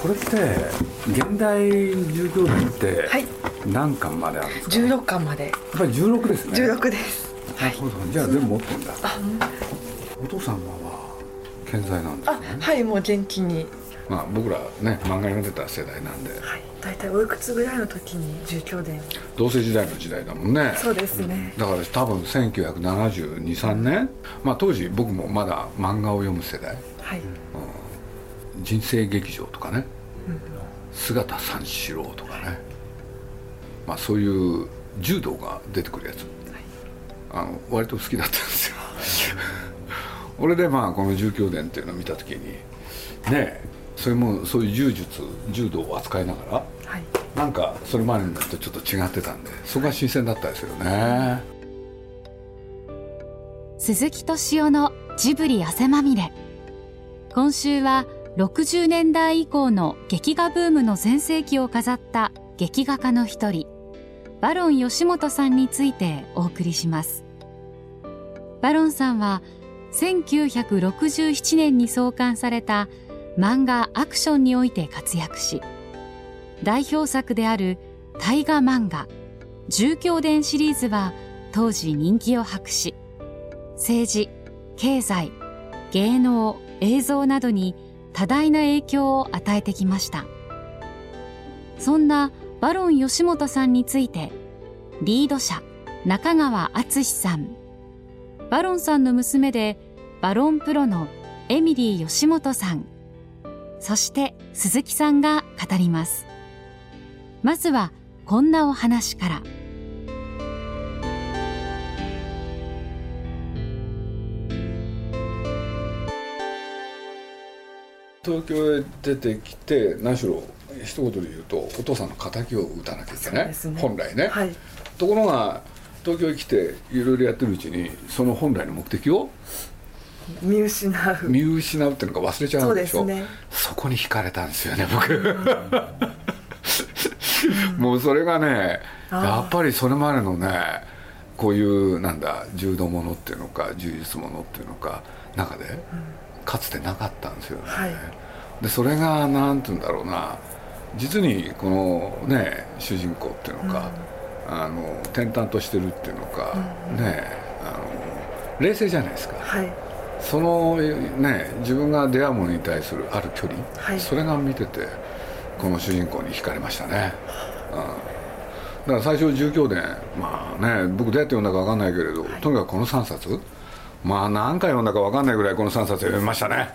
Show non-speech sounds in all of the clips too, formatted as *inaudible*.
これって現代従業員ってはい。何巻まであるんですか、16巻まで。やっぱり16ですね。16です。なるほど。じゃあ全部持ってんだ。お父様は健在なんですあねはいもう元気に。まあ僕らね漫画読んでた世代なんで。はい。大体おいくつぐらいの時に住居伝同棲時代の時代だもんね。そうですね。だから多分1972,3年。まあ当時僕もまだ漫画を読む世代。はい。人生劇場とかね、姿三四郎とかね、まあ、そういう柔道が出てくるやつ、あの割と好きだったんですよ。俺でまあこの「重教伝」っていうのを見た時にねえそれもそういう柔術柔道を扱いながらはい。なんかそれまでのとちょっと違ってたんでそこが新鮮だったですよね。鈴木敏夫のジブリ汗まみれ。今週は60年代以降の劇画ブームの全盛期を飾った劇画家の一人バロン吉本さんについてお送りします。バロンさんは1967年に創刊された漫画アクションにおいて活躍し代表作である大河漫画「重教伝」シリーズは当時人気を博し政治経済芸能映像などに多大な影響を与えてきました。そんなバロン吉本さんについてリード者中川敦さん。バロンさんの娘でバロンプロのエミリー吉本さん。そして鈴木さんが語ります。まずはこんなお話から。東京へ出てきて何しろ一言で言うとお父さんの敵を打たなきゃいけない、ね。本来ね、はい。ところが東京へ来ていろいろやってるうちにその本来の目的を？見失う。見失うっていうのが忘れちゃうんでしょ？そうですね。そこに惹かれたんですよね僕。もうそれがねやっぱりそれまでのねこういうなんだ柔道ものっていうのか柔術ものっていうのか中で、かつてなかったんですよね、はい。でそれがなんて言うんだろうな。実にこのね主人公っていうのか、あの転々としてるっていうのか、ねあの冷静じゃないですか、はい。そのね自分が出会うものに対するある距離、はい。それが見ててこの主人公に惹かれましたね、うん、だから最初重教伝まあね僕どうやって読んだか分かんないけれど、とにかくこの3冊まあ何回読んだか分かんないぐらいこの3冊読みましたね。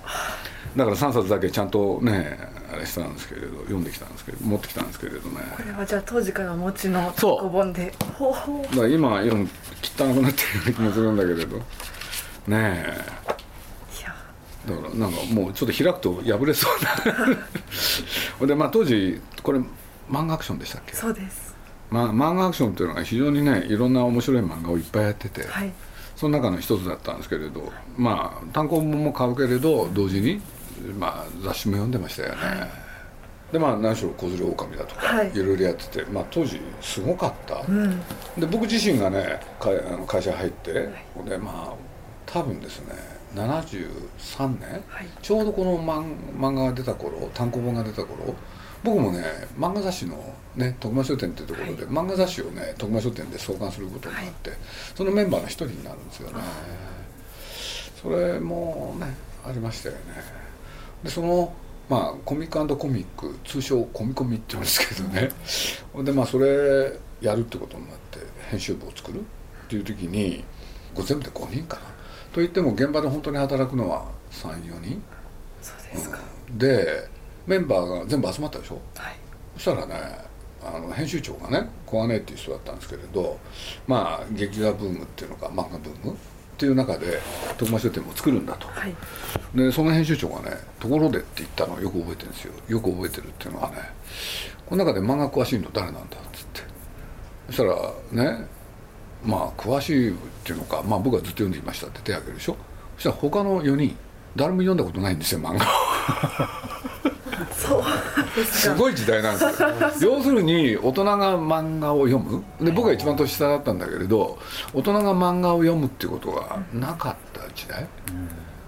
だから3冊だけちゃんとねあれしたんですけれど読んできたんですけれど持ってきたんですけれどね。これはじゃあ当時からお持ちの単行本で。ほう。ほうだから今読む汚くなってるような気もするんだけれど。ねえ。いやだからなんかもうちょっと開くと破れそうな。でまあ当時これ漫画アクションでしたっけ、そうです。まあ、漫画アクションっていうのが非常にねいろんな面白い漫画をいっぱいやってて、はいその中の一つだったんですけれどまあ単行本も買うけれど同時に、まあ、雑誌も読んでましたよね、でまあ何しろ「小連狼」だとか、はい。い、ろいろやってて、まあ、当時すごかった、うん。で僕自身がね会あの会社入って、でまあ多分ですね73年、はい。ちょうどこの漫漫画が出た頃単行本が出た頃僕もね漫画雑誌のね徳間書店っていうところで、漫画雑誌をね徳間書店で創刊することになって、そのメンバーの一人になるんですよね。それもねありましたよね。でそのまあコミックコミック通称コミコミって言うんですけどね。でまあそれやるってことになって編集部を作るっていう時に全部で5人かな。といっても現場で本当に働くのは34人。そうですか、でメンバーが全部集まったでしょ？はい。そしたらねあの編集長がね小金井っていう人だったんですけれどまあ劇画ブームっていうのか漫画ブーム？っていう中で徳間書店も作るんだと。はい。でその編集長がね「ところで」って言ったのをよく覚えてるんですよ。よく覚えてるっていうのはねこの中で漫画詳しいの誰なんだっつって。そしたらねまあ詳しいっていうのか、まあ、僕はずっと読んでいましたって手を挙げるでしょ？そしたら他の4人誰も読んだことないんですよ漫画を *laughs* そうですごい時代なんですよ。要するに大人が漫画を読む。で僕が一番年下だったんだけれど大人が漫画を読むっていうことがなかった時代、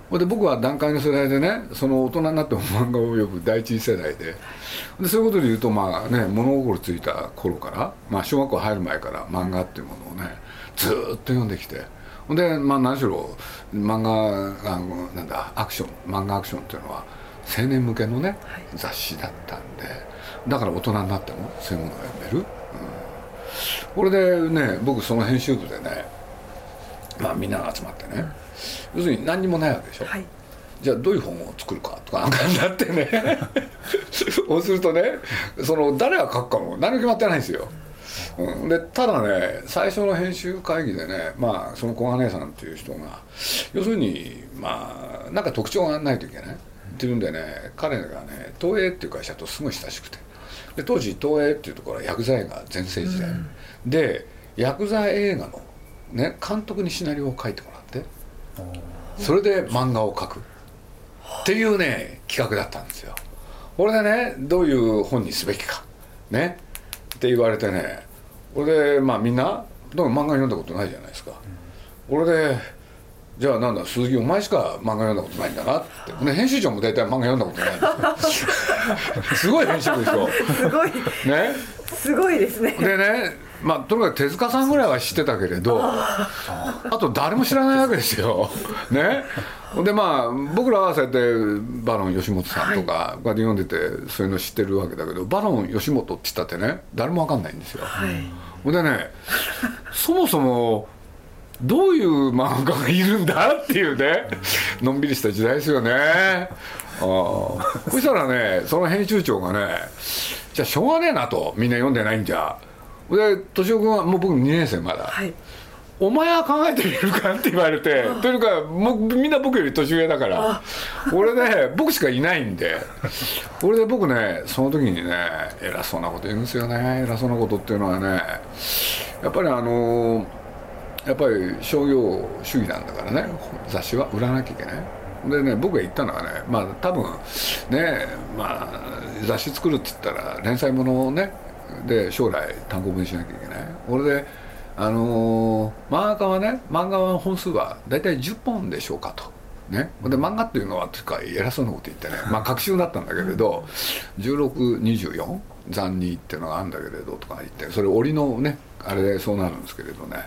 ほん。で僕は段階の世代でねその大人になっても漫画を読む第一世代で。でそういうことで言うとまあね物心ついた頃から、まあ、小学校入る前から漫画っていうものをねずーっと読んできて。ほんでまあ何しろ漫画あのなんだアクション漫画アクションっていうのは青年向けのね雑誌だったんでだから大人になってもそういうものが読める、うん、これでね僕その編集部でねまあみんなが集まってね、要するに何にもないわけでしょ、はい。じゃあどういう本を作るかとかなんかになってね *laughs* そうするとねその誰が書くかも何も決まってないんですよ、うん、でただね最初の編集会議でねまあその小金井さんっていう人が要するにまあなんか特徴がないといけないっていうんでね。彼がね東映っていう会社とすごい親しくて。で当時東映っていうところは薬剤映画全盛時代、で薬剤映画の、ね、監督にシナリオを書いてもらってそれで漫画を描く。っていうね企画だったんですよ。これでねどういう本にすべきか。ね。って言われてね。これでまあみんな漫画読んだことないじゃないですか、これでじゃあなんだ鈴木お前しか漫画読んだことないんだなって、ね、編集長も大体漫画読んだことないんですよ。*laughs* すごい編集部でしょすごい。ね？すごいですね。でねまあとにかく手塚さんぐらいは知ってたけれどあと誰も知らないわけですよ。ね？でまあ僕らはそうやってバロン吉本さんとかこうやって読んでてそういうの知ってるわけだけどバロン吉本って言ったってね誰も分かんないんですよ。はい。でねそもそもどういう漫画がいるんだっていうね。のんびりした時代ですよね。ああ。そしたらねその編集長がねじゃあしょうがねえなとみんな読んでないんじゃ。で敏夫君はもう僕2年生まだ、はい。お前は考えてみるかって言われてというかもうみんな僕より年上だから俺ね僕しかいないんで。俺で僕ねその時にね偉そうなこと言うんですよね。偉そうなことっていうのはねやっぱりあのやっぱり商業主義なんだからね雑誌は。売らなきゃいけない。でね僕が言ったのはねまあ多分ねまあ雑誌作るって言ったら連載ものをねで将来単行本にしなきゃいけない。俺であのー漫画家はね漫画は本数は大体10本でしょうかと。ね、で漫画っていうのはというか偉そうなこと言ってね。まあ隔週だったんだけれど1624残2っていうのがあるんだけれどとか言ってそれ折のねあれでそうなるんですけれどね。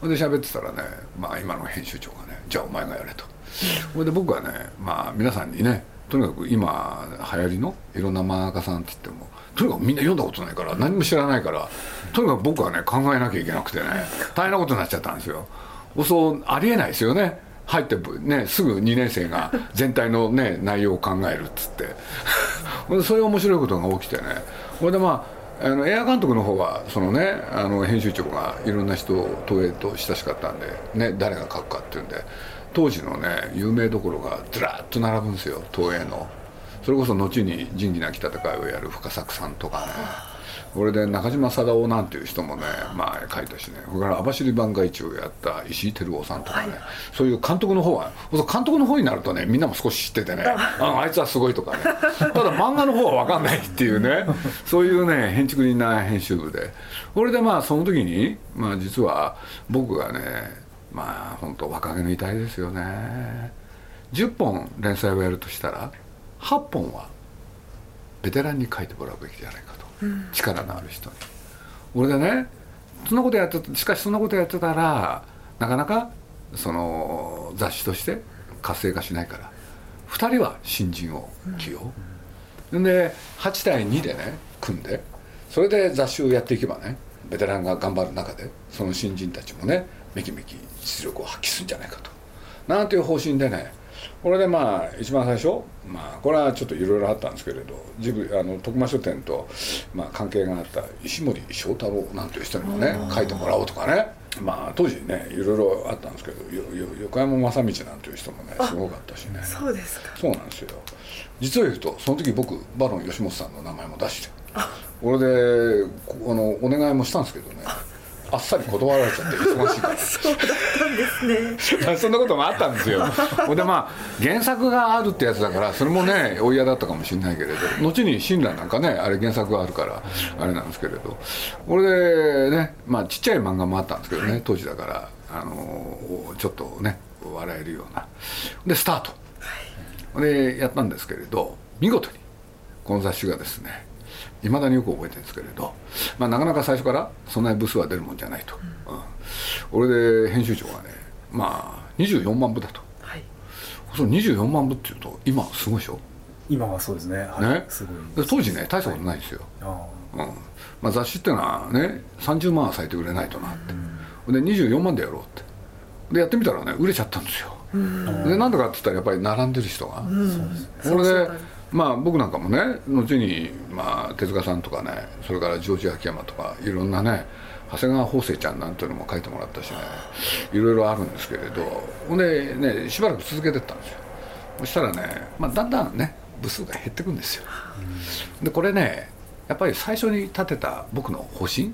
ほんで喋ってたらね、まあ、今の編集長がねじゃあお前がやれと。ほんで僕はねまあ皆さんにねとにかく今流行りのいろんな漫画家さんって言ってもとにかくみんな読んだことないから何も知らないからとにかく僕はね考えなきゃいけなくてね大変なことになっちゃったんですよ。そうありえないですよね。入ってねすぐ2年生が *laughs* 全体のね内容を考えるっつって。*laughs* そういう面白いことが起きてね。これでまああの映画監督の方はそのねあの編集長がいろんな人を東映と親しかったんで、ね、誰が書くかっていうんで当時のね有名どころがずらっと並ぶんですよ東映の。それこそ後に仁義なき戦いをやる深作さんとかねこれで中島貞夫なんていう人もね、まあ、書いたしね。それから網走番外地をやった石井照夫さんとかね、そういう監督の方は監督の方になるとねみんなも少し知っててね *laughs* ああいつはすごいとかね。ただ漫画の方は分かんないっていうね。そういうね変築な編集部で。これでまあその時に、まあ、実は僕がねまあ本当若気の至りですよね。10本連載をやるとしたら8本はベテランに書いてもらうべきじゃないかと、力のある人に。俺でねそんなことやってしかしそんなことやってたらなかなかその雑誌として活性化しないから。2人は新人を起用、で8対2でね組んでそれで雑誌をやっていけばねベテランが頑張る中でその新人たちもねめきめき実力を発揮するんじゃないかと。なんていう方針でねこれでまあ一番最初まあこれはちょっといろいろあったんですけれどジブあの徳間書店とまあ関係があった石森章太郎なんていう人にもね書いてもらおうとかね。まあ当時ねいろいろあったんですけどよよ横山正道なんていう人もねすごかったしね。そうですか。そうなんですよ。実を言うとその時僕バロン吉本さんの名前も出してこれでこあのお願いもしたんですけどねあっさり断られちゃって忙しいから。そうだったんですね。*laughs* そんなこともあったんですよ。ほ *laughs* んでまあ原作があるってやつだからそれもねお嫌だったかもしれないけれど後に親鸞なんかねあれ原作があるからあれなんですけれど。これでねまあちっちゃい漫画もあったんですけどね当時だからあのちょっとね笑えるような。でスタート、でやったんですけれど見事にこの雑誌がですねいまだによく覚えてるんですけれど、まあ、なかなか最初からそんなに部数は出るもんじゃないと、うん。俺で編集長がねまあ24万部だと。はい。その24万部っていうと今すごいでしょ、今はそうですね。はい。ね？すごいで当時ね大したことないんですよ、あうん。まあ、雑誌っていうのはね30万は咲いて売れないとなって、で24万でやろうって。でやってみたらね売れちゃったんですよ、でなんでかって言ったらやっぱり並んでる人が、それでまあ僕なんかもね後に、まあ、手塚さんとかねそれからジョージ秋山とかいろんなね長谷川芳生ちゃんなんていうのも書いてもらったしねいろいろあるんですけれどほんでねしばらく続けてったんですよ。そしたらね、まあ、だんだんね部数が減ってくんですよ。でこれねやっぱり最初に立てた僕の方針、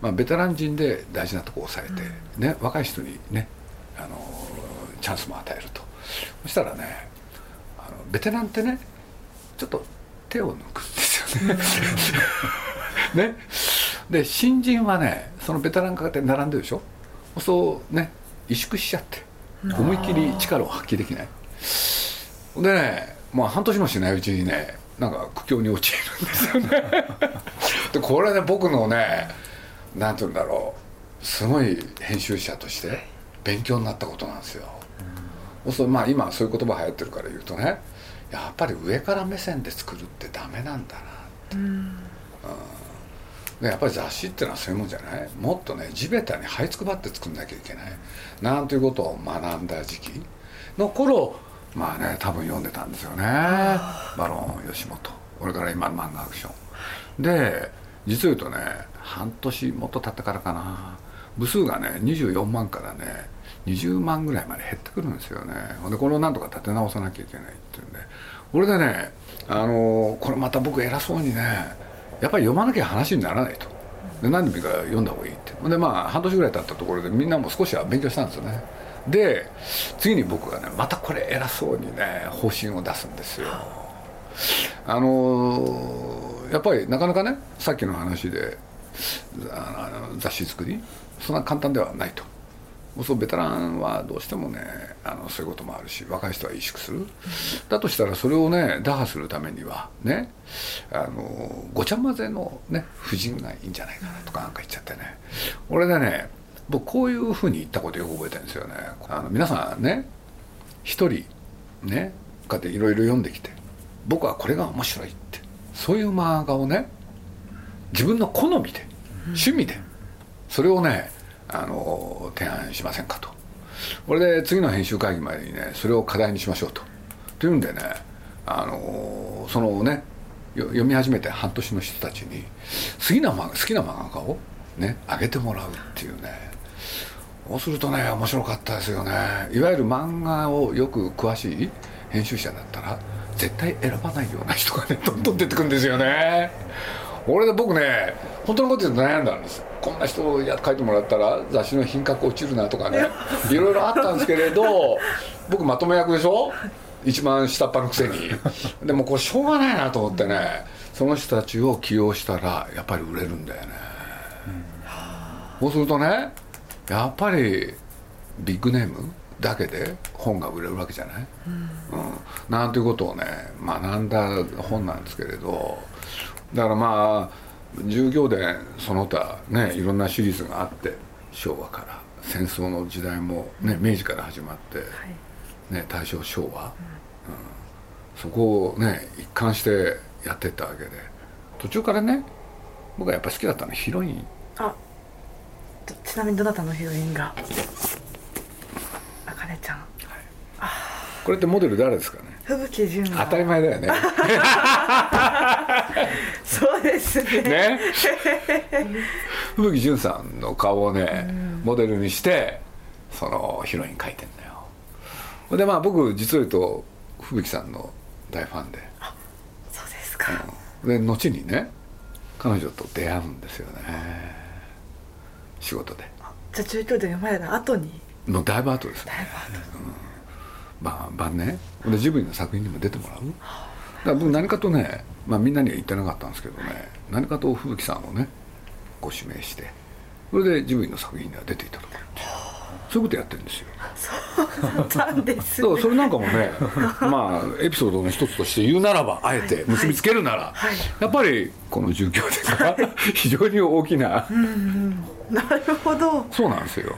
まあ、ベテラン人で大事なとこを抑えて、ね、若い人にねあのチャンスも与えると。そしたらねあのベテランってねちょっと手を抜くんですよね。ね。で新人はねそのベテランかって並んでるでしょ？そうね萎縮しちゃって思いっきり力を発揮できない。でねまあ半年もしないうちにねなんか苦境に陥るんですよね。*laughs* でこれね僕のねなんて言うんだろう。すごい編集者として勉強になったことなんですよ、そうまあ今そういう言葉流行ってるから言うとねやっぱり上から目線で作るってダメなんだなって、うん。でやっぱり雑誌っていうのはそういうもんじゃない？もっとね地べたに這いつくばって作んなきゃいけない。なんていうことを学んだ時期の頃まあね多分読んでたんですよね。バロン吉本これから今漫画アクション。で実を言うとね半年もっと経ってからかな。部数がね24万からね20万ぐらいまで減ってくるんですよね。ほんでこれをなんとか立て直さなきゃいけないっていうんでこれでねあのこれまた僕偉そうにねやっぱり読まなきゃ話にならないと。で何でもいいから読んだ方がいいって。でまあ半年ぐらい経ったところでみんなも少しは勉強したんですよね。で次に僕がねまたこれ偉そうにね方針を出すんですよ。あのやっぱりなかなかねさっきの話であの雑誌作りそんな簡単ではないと。そうベテランはどうしてもねあのそういうこともあるし若い人は萎縮する、だとしたらそれをね打破するためにはねあのごちゃ混ぜのね婦人がいいんじゃないかなとかなんか言っちゃってね。俺でね僕こういうふうに言ったことよく覚えてるんですよね。あの皆さんね一人ねこうやっていろいろ読んできて僕はこれが面白いってそういう漫画をね自分の好みで趣味でそれをねあの提案しませんかと。これで次の編集会議までにねそれを課題にしましょうと。というんでねあのそのね読み始めて半年の人たちに好きな漫画好きな漫画家をね上げてもらうっていうね。そうするとね面白かったですよね。いわゆる漫画をよく詳しい編集者だったら絶対選ばないような人がねどんどん出てくるんですよね。俺で僕ね本当のこと言うと悩んだんです。こんな人や書いてもらったら雑誌の品格落ちるなとかねいろいろあったんですけれど *laughs* 僕まとめ役でしょ？一番下っ端のくせに。でもこれしょうがないなと思ってねその人たちを起用したらやっぱり売れるんだよね、そうするとねやっぱりビッグネームだけで本が売れるわけじゃない、うん。なんていうことをね学んだ本なんですけれどだからまあ従業伝その他ねいろんなシリーズがあって昭和から戦争の時代も、ね、明治から始まって、ね、大正昭和、うん。そこをね一貫してやってったわけで。途中からね僕はやっぱ好きだったのはヒロイン。あ。ちなみにどなたのヒロインが？あかねちゃん。これってモデル誰ですかね？吹雪純当たり前だよね。*laughs* そうですね。ね。吹雪純さんの顔をねモデルにしてそのヒロイン描いてんだよ。でまあ僕実を言うと吹雪さんの大ファンで。そうですか、で後にね彼女と出会うんですよね。仕事で。じゃあ中京で読まれた後に。のだいぶ後ですね。だいぶ後。まあ晩ね。でジブリの作品にも出てもらう。だから僕何かとね、まあ、みんなには言ってなかったんですけどね。何かと吹雪さんをねご指名して。それでジブリの作品には出ていただくっていうそういうことやってるんですよ。たんですそうそれなんかもねまあエピソードの一つとして言うならばあえて結びつけるなら、はい。やっぱりこの状況でが非常に大きな、なるほど。そうなんですよ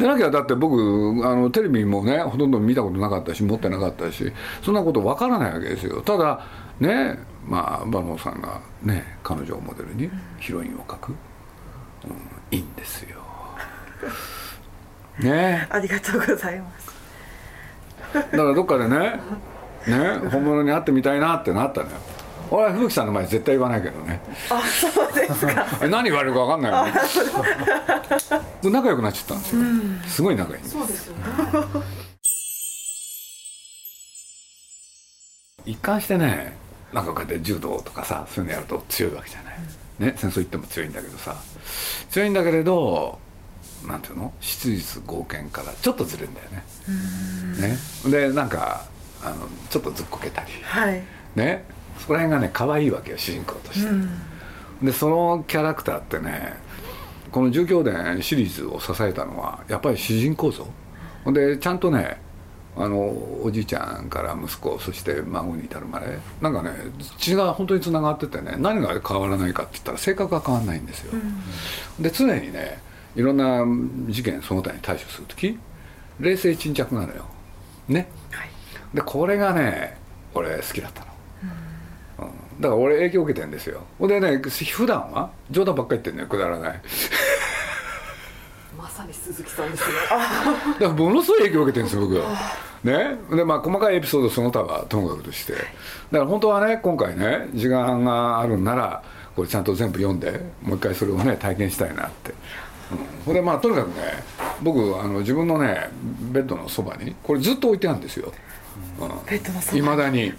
でなきゃだって僕あのテレビもねほとんど見たことなかったし持ってなかったしそんなことわからないわけですよ。ただねまあ馬野さんがね彼女をモデルにヒロインを描く、うん、いいんですよ。ね。ありがとうございます。だからどっかでねね本物に会ってみたいなってなったのよ俺は吹雪さんの前絶対言わないけどね。あそうですか。*laughs* え何言われるか分かんないよね。仲良くなっちゃったんですよ、すごい仲いいそうですよね。一貫してねなんかこうやって柔道とかさそういうのやると強いわけじゃない、ね戦争行っても強いんだけどさ。強いんだけれどなんていうの？質実剛健からちょっとずれるんだよね。ね。でなんかあのちょっとずっこけたり。はい。ねそこら辺がね可愛いわけよ主人公として、でそのキャラクターってねこの「住居伝」シリーズを支えたのはやっぱり主人公像。ほんでちゃんとねあのおじいちゃんから息子そして孫に至るまでなんかね血が本当につながっててね何が変わらないかって言ったら性格が変わらないんですよ、で常にねいろんな事件その他に対処する時冷静沈着なのよ。ね。はい。でこれがね俺好きだったの、うんだから俺影響を受けてんですよ。ほんでね普段は冗談ばっかり言ってんのよくだらない。まさに鈴木さんですね。だからものすごい影響を受けてるんですよ僕。はね。でまあ細かいエピソードその他はともかくとして。だから本当はね今回ね時間があるんならこれちゃんと全部読んでもう一回それをね体験したいなって、うん、ほんでまあとにかくね僕あの自分のねベッドのそばにこれずっと置いてあるんですよ。ベッドのそばいまだに、うん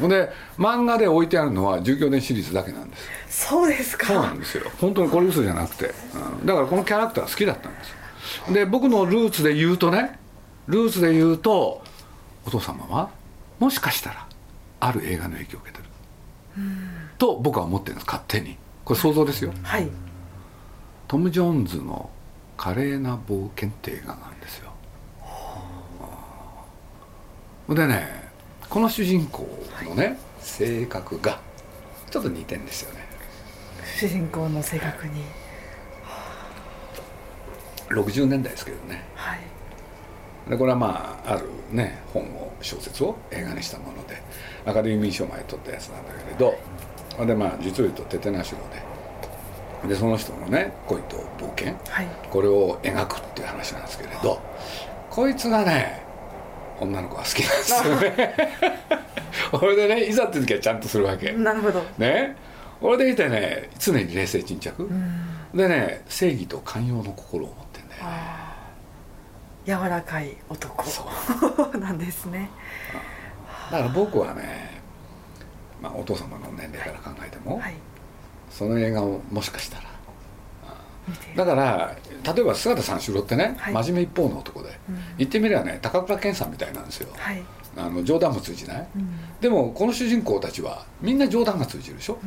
ほん。で漫画で置いてあるのは住居伝シリーズだけなんです。そうですか。そうなんですよ。本当にこれ嘘じゃなくて、うん。だからこのキャラクター好きだったんですで僕のルーツで言うとねルーツで言うとお父様はもしかしたらある映画の影響を受けてる。と僕は思ってるんです勝手に。これ想像ですよ。はい。トム・ジョーンズの「華麗な冒険」って映画なんですよ。でねこの主人公のね性格がちょっと似てんですよね。主人公の性格に。60年代ですけどね。はい。でこれはまああるね本を小説を映画にしたものでアカデミー賞まで取ったやつなんだけれどでまあ実を言うとテテナシロででその人のね恋と冒険はい。これを描くっていう話なんですけれどこいつがね女の子が好きなんですよね。*laughs* 俺でねいざって時はちゃんとするわけ。なるほど。ね。俺でいてね常に冷静沈着。でね正義と寛容の心を持ってんだよね。柔らかい男。そう。*laughs* なんですね。だから僕はね、まあ、お父様の年齢から考えても、はいその映画をもしかしたら。だから例えば姿三四郎ってね、はい。真面目一方の男で、うん。言ってみればね高倉健さんみたいなんですよ、はい。あの冗談も通じない、うん。でもこの主人公たちはみんな冗談が通じるでしょ、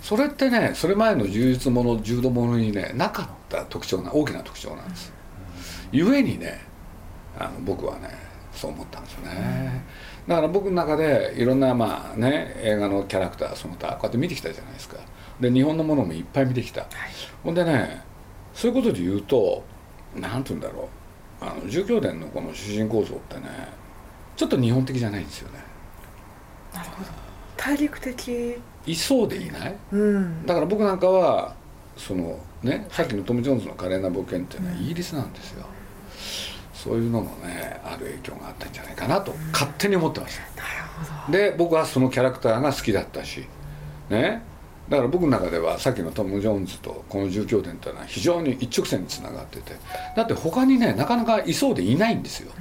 それってねそれ前の柔術もの柔道ものにねなかった特徴な大きな特徴なんです、ゆえにねあの僕はねそう思ったんですよね、だから僕の中でいろんなまあね映画のキャラクターその他こうやって見てきたじゃないですかで日本のものもいっぱい見てきた、ほんでねそういうことで言うとなんて言うんだろう。あの住居伝のこの主人公像ってねちょっと日本的じゃないんですよね。なるほど。大陸的。いそうでいない？うん。だから僕なんかはそのねさっきのトム・ジョーンズの華麗な冒険っていうのはイギリスなんですよ、そういうのもねある影響があったんじゃないかなと勝手に思ってました。なるほど。で僕はそのキャラクターが好きだったしねだから僕の中ではさっきのトム・ジョーンズとこの住居伝というのは非常に一直線につながってて。だって他にねなかなかいそうでいないんですよ。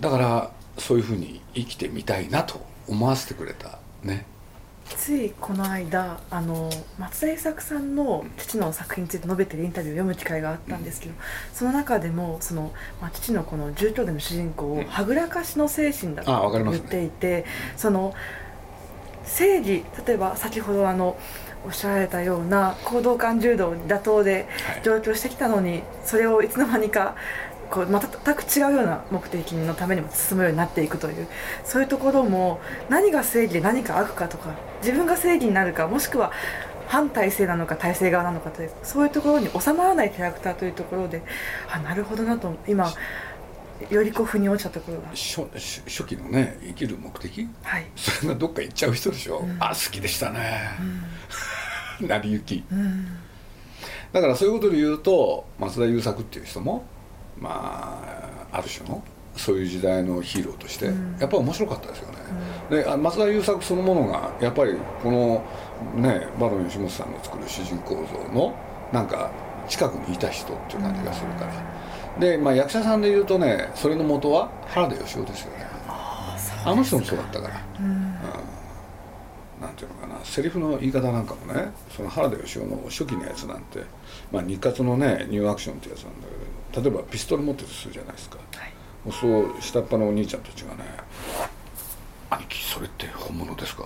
だからそういうふうに生きてみたいなと思わせてくれたね。ついこの間あの松田優作さんの父の作品について述べてるインタビューを読む機会があったんですけど、その中でもその、まあ、父のこの住居での主人公をはぐらかしの精神だと言っていて、その正義例えば先ほどあのおっしゃられたような行動感柔道に妥当ではい。上京してきたのにそれをいつの間にかこう全く違うような目的のためにも進むようになっていくというそういうところも何が正義で何か悪かとか自分が正義になるかもしくは反体制なのか体制側なのかというそういうところに収まらないキャラクターというところであなるほどなと今よりこう腑に落ちたところが。初初期のね生きる目的、はい、それがどっか行っちゃう人でしょ、うん、あ好きでしたね、うん、*laughs* 成り行き、うん、だからそういうことで言うと松田優作っていう人もまあある種のそういう時代のヒーローとして、やっぱり面白かったですよね、で松田優作そのものがやっぱりこのねバロン吉本さんの作る主人公像のなんか近くにいた人っていう感じがするから、で、まあ、役者さんでいうとねそれの元は原田芳雄ですよね。あの人もそうだったから、うん、うん、なんていうのかな。セリフの言い方なんかもねその原田芳雄の初期のやつなんて、まあ、日活のねニューアクションってやつなんだけど例えばピストル持ってるとするじゃないですか、はい、そう下っ端のお兄ちゃんたちがね「兄貴それって本物ですか?」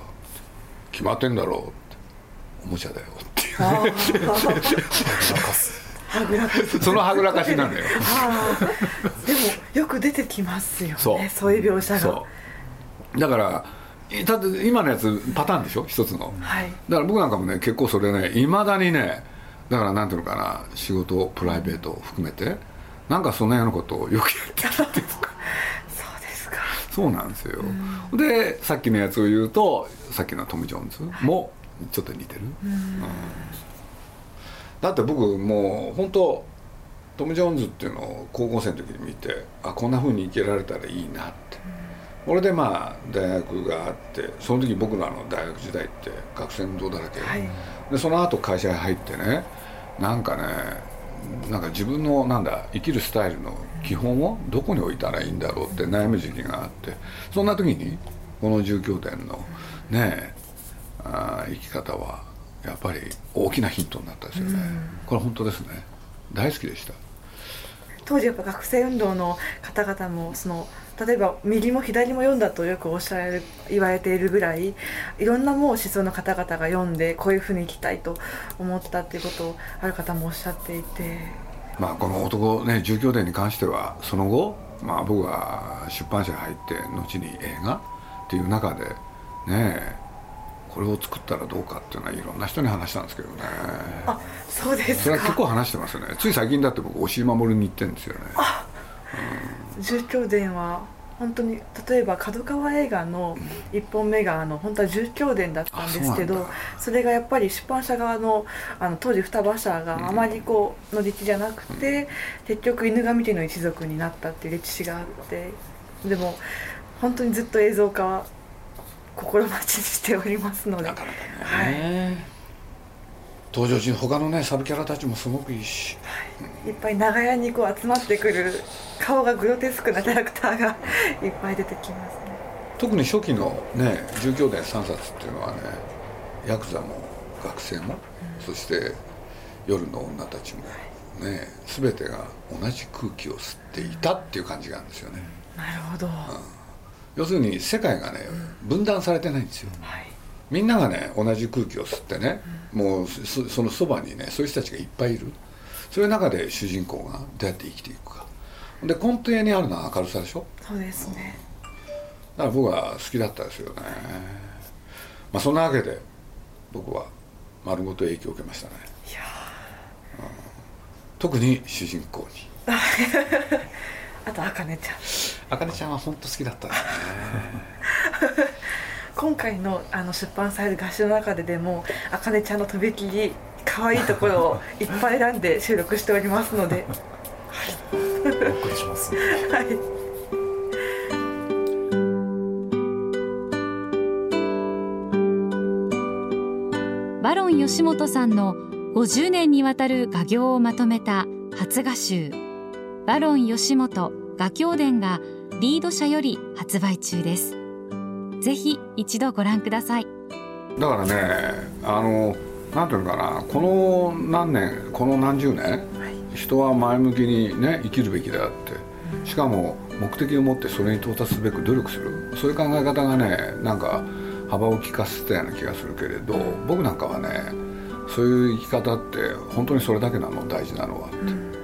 決まってんだろう」って「おもちゃだよ」っていう *laughs* そのはぐらかしなんだよでもよく出てきますよね。そう。いう描写が。だからだって今のやつパターンでしょ？一つの、はい、だから僕なんかもね結構それねいまだにねだからなんていうのかな？仕事プライベートを含めて。なんかその辺のことをよくやってるっていうか。*laughs* そうですか。そうなんですよ、うん、でさっきのやつを言うとさっきのトム・ジョーンズもちょっと似てる、うん、うんだって僕もう本当トム・ジョーンズっていうのを高校生の時に見てあこんなふうに生きられたらいいなって、うん、俺でまあ大学があってその時僕のあの大学時代って学生運動だらけ、はい、でその後会社に入ってねなんかねなんか自分のなんだ生きるスタイルの基本をどこに置いたらいいんだろうって悩む時期があってそんな時にこの住居店のねあ生き方はやっぱり大きなヒントになったですよね、うん、これ本当ですね。大好きでした。当時やっぱ学生運動の方々もその例えば右も左も読んだとよくおっしゃる言われているぐらいいろんなもう思想の方々が読んでこういうふうに生きたいと思ったっていうことをある方もおっしゃっていて。まあこの男ね住居伝に関してはその後まあ僕は出版社に入って後に映画っていう中でねこれを作ったらどうかっていうのはいろんな人に話したんですけどね。あそうですそれは結構話してますね。つい最近だって僕押井守に行ってるんですよね。あ、うん、重教伝は本当に例えば角川映画の1本目があの本当は重教伝だったんですけどそれがやっぱり出版社側のあの当時双葉社があまりこうの歴じゃなくて、結局犬神家の一族になったっていう歴史があってでも本当にずっと映像化は心待ちにしておりますので。なかなかね、はい、登場人他のねサブキャラたちもすごくいいし、はい、いっぱい長屋にこう集まってくる顔がグロテスクなキャラクターがいっぱい出てきますね。特に初期のね「住居伝3冊」っていうのはねヤクザも学生も、うん、そして夜の女たちもね全てが同じ空気を吸っていたっていう感じがあるんですよね、なるほど、うん要するに世界がね分断されてないんですよ、はい、みんながね同じ空気を吸ってね、うん、もうそのそばにねそういう人たちがいっぱいいる。そういう中で主人公がどうやって生きていくか。で根底にあるのは明るさでしょ？そうですね、だから僕は好きだったですよね。まあそんなわけで僕は丸ごと影響を受けましたね。いや、うん、特に主人公に *laughs* あとあかねちゃん。あかねちゃんは本当好きだったね。今回のあの出版される画集の中ででもあかねちゃんのとびきり可愛いところをいっぱい選んで収録しておりますので。はい。お送りしますはい。バロン吉本さんの50年にわたる画業をまとめた初画集バロン吉本画教伝がリード社より発売中です。ぜひ一度ご覧ください。だからねあのなんていうのかなこの何年この何十年、はい、人は前向きにね生きるべきだって。しかも目的を持ってそれに到達すべく努力する。そういう考え方がねなんか幅を利かせたような気がするけれど僕なんかはねそういう生き方って本当にそれだけなの大事なのはって。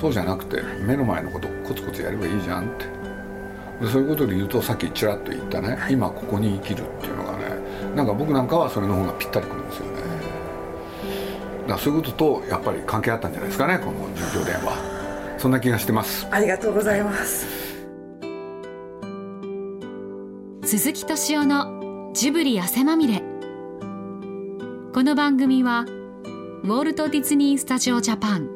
そうじゃなくて目の前のことコツコツやればいいじゃんって。でそういうことで言うとさっきちらっと言ったね、今ここに生きるっていうのがねなんか僕なんかはそれの方がぴったりくるんですよね。だからそういうこととやっぱり関係あったんじゃないですかねこの住居電話そんな気がしてます。ありがとうございます。鈴木敏夫のジブリ汗まみれ。この番組はウォルト・ディズニー・スタジオ・ジャパン